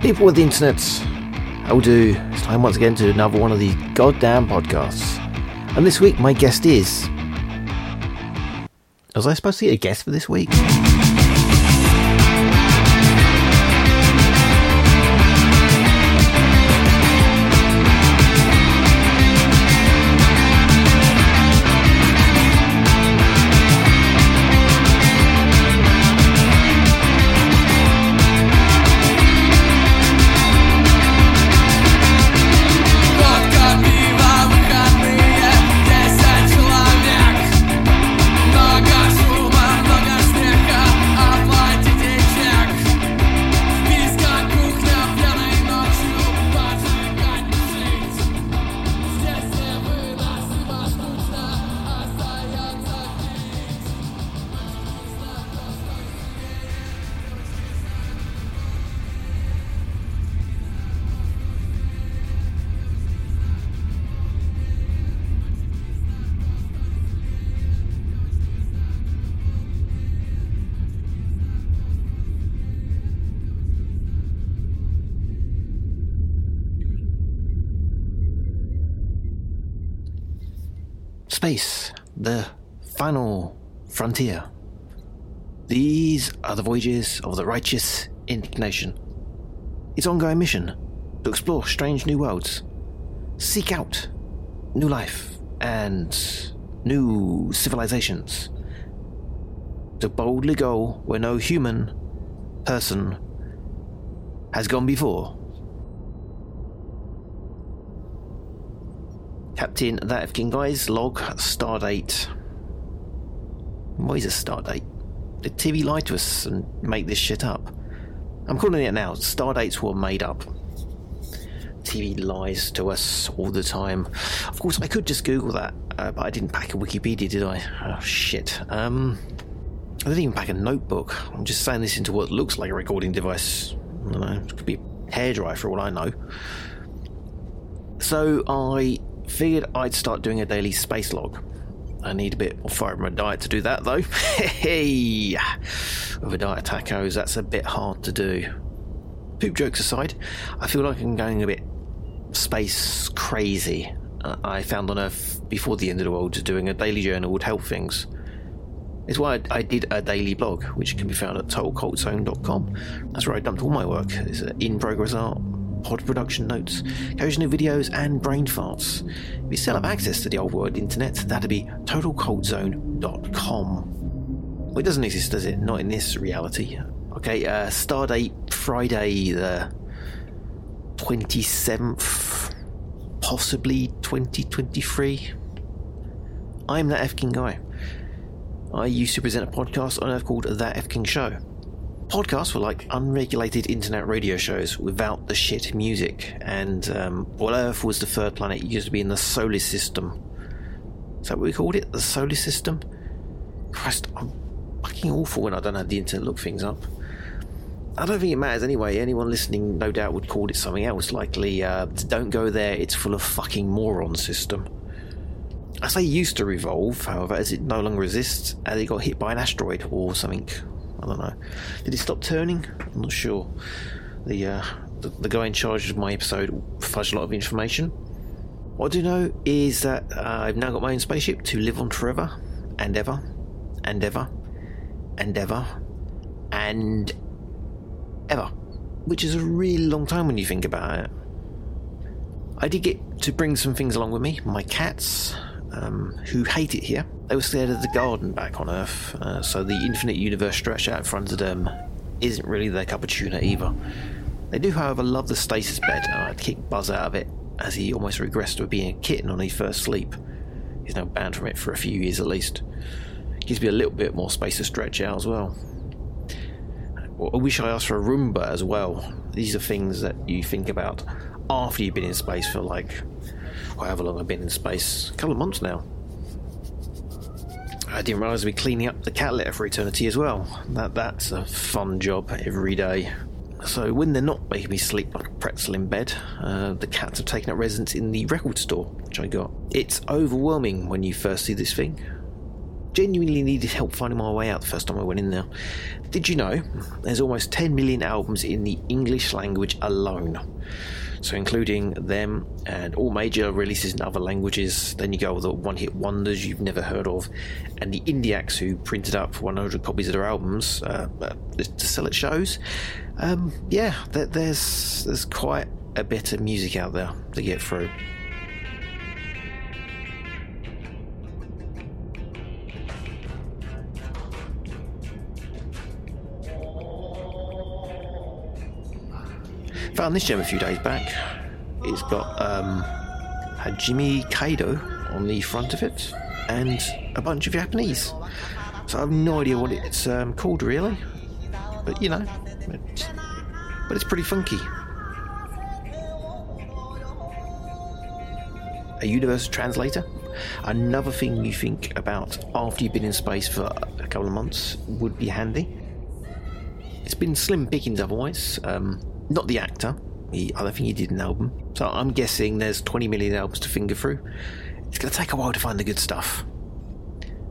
People with the internet, how do? It's time once again to another one of these goddamn podcasts. And this week, my guest is. Was I supposed to get a guest for this week? The final frontier. These are the voyages of the righteous indignation. Its ongoing mission to explore strange new worlds, seek out new life and new civilizations, to boldly go where no human person has gone before. Captain That F King Guy's, log, stardate. What is a stardate? Did TV lie to us and make this shit up? I'm calling it now. Stardates were made up. TV lies to us all the time. Of course, I could just Google that, uh, but I didn't pack a Wikipedia, did I? Oh, shit. Um, I didn't even pack a notebook. I'm just saying this into what looks like a recording device. I don't know. It could be a hairdryer for all I know. So I figured I'd start doing a daily space log. I need a bit more fibre in my diet to do that, though. Hey, with a diet of tacos, that's a bit hard to do. Poop jokes aside, I feel like I'm going a bit space crazy. I found on Earth before the end of the world doing a daily journal would help things. It's why I, did a daily blog, which can be found at totalcultzone.com. That's where I dumped all my work. It's in progress art, pod production notes, occasional videos, and brain farts. If you still have access to the old world internet, that'd be totalcultzone.com. Well, it doesn't exist, does it? Not in this reality. Okay, uh, Stardate Friday the 27th, possibly 2023. I'm that F King guy. I used to present a podcast on Earth called That F King Show. Podcasts were like unregulated internet radio shows without the shit music, and um, well, Earth was the third planet used to be in the solar system. Is that what we called it? The solar system? Christ, I'm fucking awful when I don't have the internet to look things up. I don't think it matters anyway. Anyone listening, no doubt, would call it something else, likely uh, don't go there, it's full of fucking moron system. I say used to revolve, however, as it no longer exists, as it got hit by an asteroid or something. I don't know. Did it stop turning? I'm not sure. The, uh, the, the guy in charge of my episode fudged a lot of information. What I do know is that uh, I've now got my own spaceship to live on forever and ever and ever and ever and ever, which is a really long time when you think about it. I did get to bring some things along with me. My cats, um, who hate it here, they were scared of the garden back on Earth, uh, so the infinite universe stretched out in front of them isn't really their cup of tuna either. They do, however, love the stasis bed, and I'd kick Buzz out of it as he almost regressed to being a kitten on his first sleep. He's now banned from it for a few years at least. Gives me a little bit more space to stretch out as well. I wish I asked for a Roomba as well. These are things that you think about after you've been in space for like however long I've been in space. A couple of months now. I didn't realise we'd be cleaning up the cat litter for eternity as well. That that's a fun job every day. So when they're not making me sleep like a pretzel in bed, uh, the cats have taken up residence in the record store, which I got. It's overwhelming when you first see this thing. Genuinely needed help finding my way out the first time I went in there. Did you know there's almost 10 million albums in the English language alone? So, including them and all major releases in other languages. Then you go with the one hit wonders you've never heard of, and the indie acts who printed up 100 copies of their albums uh, uh, to sell at shows. Um, yeah, there's, there's quite a bit of music out there to get through. Found this gem a few days back. It's got um, Hajime Kaido on the front of it and a bunch of Japanese. So I have no idea what it's um, called really, but you know, it's, but it's pretty funky. A universal translator. Another thing you think about after you've been in space for a couple of months would be handy. It's been slim pickings otherwise. Um, not the actor. He, I don't think he did an album. So I'm guessing there's 20 million albums to finger through. It's going to take a while to find the good stuff.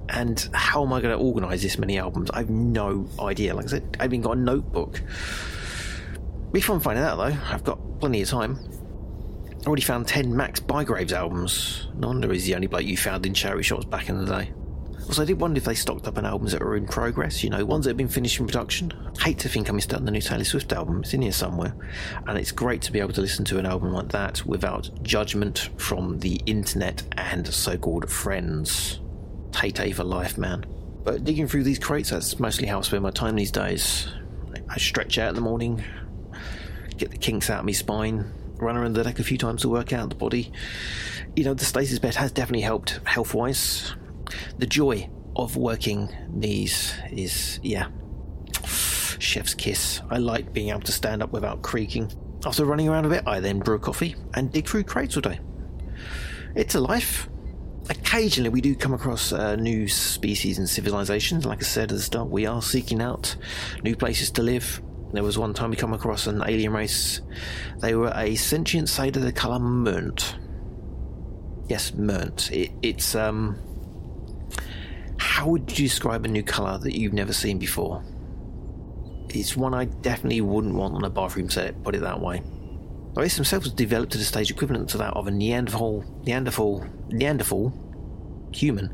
And how am I going to organise this many albums? I have no idea. Like I said, I haven't got a notebook. Be fun finding out though. I've got plenty of time. I already found 10 Max Bygraves albums. No wonder he's the only bloke you found in charity shops back in the day. Also, I did wonder if they stocked up on albums that were in progress, you know, ones that have been finished in production. Hate to think I missed out on the new Taylor Swift album, it's in here somewhere. And it's great to be able to listen to an album like that without judgment from the internet and so called friends. Tay Tay for life, man. But digging through these crates, that's mostly how I spend my time these days. I stretch out in the morning, get the kinks out of my spine, run around the deck a few times to work out the body. You know, the stasis bed has definitely helped health wise the joy of working these is, yeah, chef's kiss. I like being able to stand up without creaking. After running around a bit, I then brew coffee and dig through crates all day. It's a life. Occasionally, we do come across uh, new species and civilizations. Like I said at the start, we are seeking out new places to live. There was one time we come across an alien race. They were a sentient side of the colour Murnt. Yes, Murnt. It, it's um, how would you describe a new colour that you've never seen before? It's one I definitely wouldn't want on a bathroom set, put it that way. Race themselves was developed at a stage equivalent to that of a Neanderthal, Neanderthal, Neanderthal, human,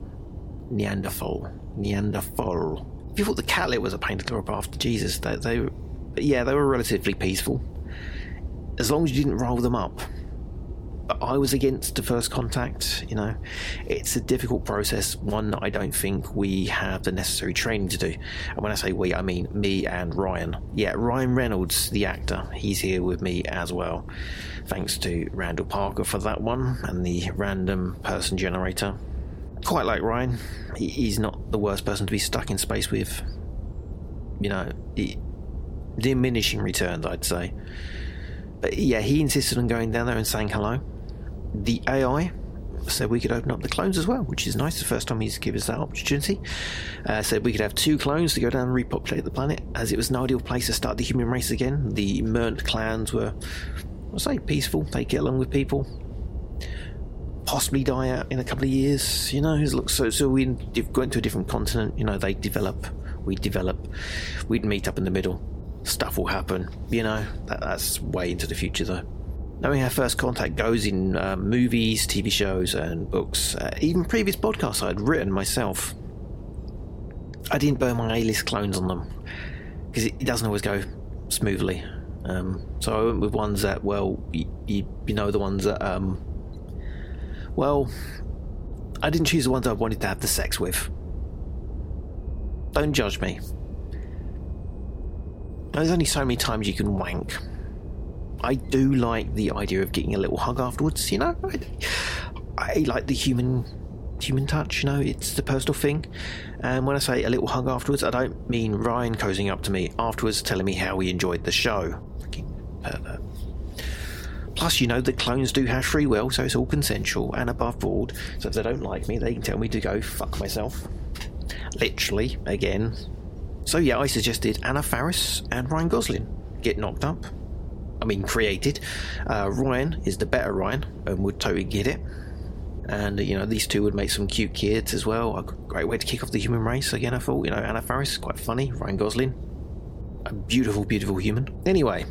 Neanderthal, Neanderthal. If you thought the cat was a painted glory after Jesus, they, they, yeah, they were relatively peaceful. As long as you didn't roll them up, I was against the first contact. You know, it's a difficult process, one that I don't think we have the necessary training to do. And when I say we, I mean me and Ryan. Yeah, Ryan Reynolds, the actor, he's here with me as well. Thanks to Randall Parker for that one and the random person generator. Quite like Ryan, he's not the worst person to be stuck in space with. You know, diminishing returns, I'd say. But yeah, he insisted on going down there and saying hello the AI said we could open up the clones as well, which is nice. The first time he's given us that opportunity. Uh, said we could have two clones to go down and repopulate the planet, as it was an ideal place to start the human race again. The Murnt clans were, I'll say, peaceful. They get along with people. Possibly die out in a couple of years, you know. Look, so so we go into a different continent. You know, they develop, we develop, we'd meet up in the middle. Stuff will happen, you know. That, that's way into the future, though knowing how first contact goes in uh, movies, TV shows, and books, uh, even previous podcasts I had written myself, I didn't burn my A list clones on them because it, it, doesn't always go smoothly. Um, so I went with ones that, well, you, you, know, the ones that, um, well, I didn't choose the ones I wanted to have the sex with. Don't judge me. There's only so many times you can wank. I do like the idea of getting a little hug afterwards. You know, I, I like the human human touch. You know, it's the personal thing. And when I say a little hug afterwards, I don't mean Ryan cozying up to me afterwards, telling me how he enjoyed the show. Plus, you know, the clones do have free will, so it's all consensual and above board. So if they don't like me, they can tell me to go fuck myself. Literally, again. So yeah, I suggested Anna Faris and Ryan Gosling get knocked up. I mean, created. Uh, Ryan is the better Ryan and would totally get it. And, you know, these two would make some cute kids as well. A great way to kick off the human race. Again, I thought, you know, Anna Faris is quite funny. Ryan Gosling, a beautiful, beautiful human. Anyway,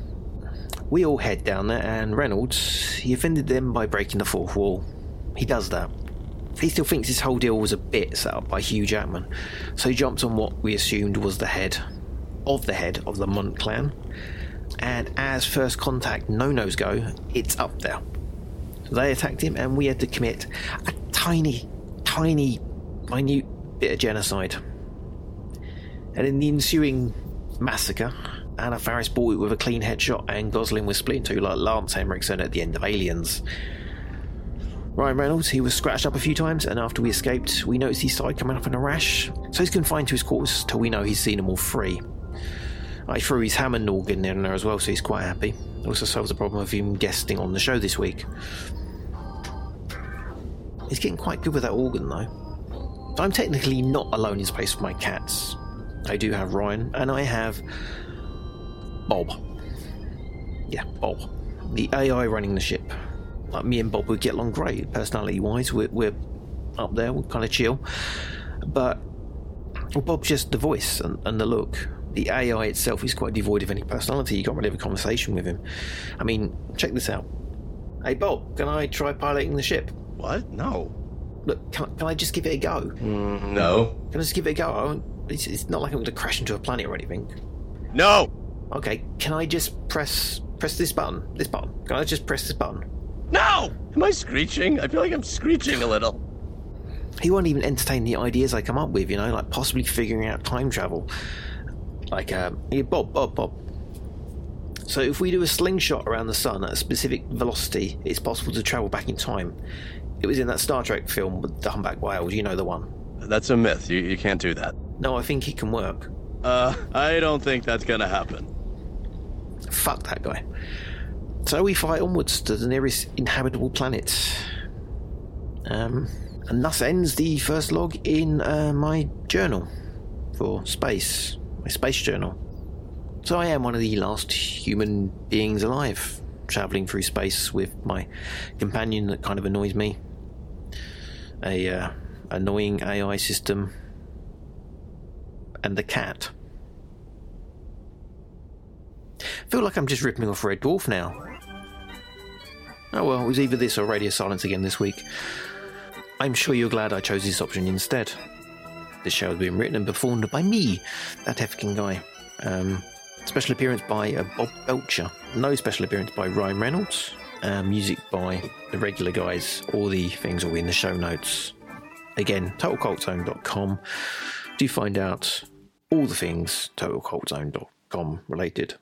we all head down there, and Reynolds, he offended them by breaking the fourth wall. He does that. He still thinks this whole deal was a bit set up by Hugh Jackman, so he jumps on what we assumed was the head of the head of the Murnt clan. And as first contact no nos go, it's up there. They attacked him, and we had to commit a tiny, tiny, minute bit of genocide. And in the ensuing massacre, Anna Faris bought it with a clean headshot, and Gosling was split in two like Lance Henriksen at the end of Aliens. Ryan Reynolds, he was scratched up a few times, and after we escaped, we noticed he started coming up in a rash. So he's confined to his quarters till we know he's seen them all free. I threw his Hammond organ in there as well, so he's quite happy. Also solves the problem of him guesting on the show this week. He's getting quite good with that organ though. I'm technically not alone in space with my cats. I do have Ryan, and I have Bob. Yeah, Bob. The AI running the ship. Like me and Bob would get along great, personality wise. We're, we're up there, we're kind of chill. But well, Bob's just the voice and, and the look. The AI itself is quite devoid of any personality. You can't really have a conversation with him. I mean, check this out. Hey, Bob, can I try piloting the ship? What? No. Look, can, can I just give it a go? Mm, no. Can I just give it a go? I won't- It's, it's not like I'm going to crash into a planet or anything. No. Okay, can I just press press this button? This button. Can I just press this button? No. Am I screeching? I feel like I'm screeching a little. He won't even entertain the ideas I come up with, you know, like possibly figuring out time travel. Like, um, yeah, Bob, Bob, Bob. So if we do a slingshot around the sun at a specific velocity, it's possible to travel back in time. It was in that Star Trek film with the humpback whales, you know the one. That's a myth. You, you can't do that. No, I think it can work. Uh, I don't think that's gonna happen. Fuck that guy. So we fly onwards to the nearest inhabitable planet. Um, and thus ends the first log in uh, my journal for space, my space journal. So I am one of the last human beings alive, travelling through space with my companion that kind of annoys me. A uh, annoying AI system, and the cat. Feel like I'm just ripping off Red Dwarf now. Oh well, it was either this or Radio Silence again this week. I'm sure you're glad I chose this option instead. This show has been written and performed by me, that F King guy. Um, special appearance by uh, Bob Belcher. No special appearance by Ryan Reynolds. Uh, music by the regular guys. All the things will be in the show notes. Again, totalcultzone.com. Do find out all the things totalcultzone.com related.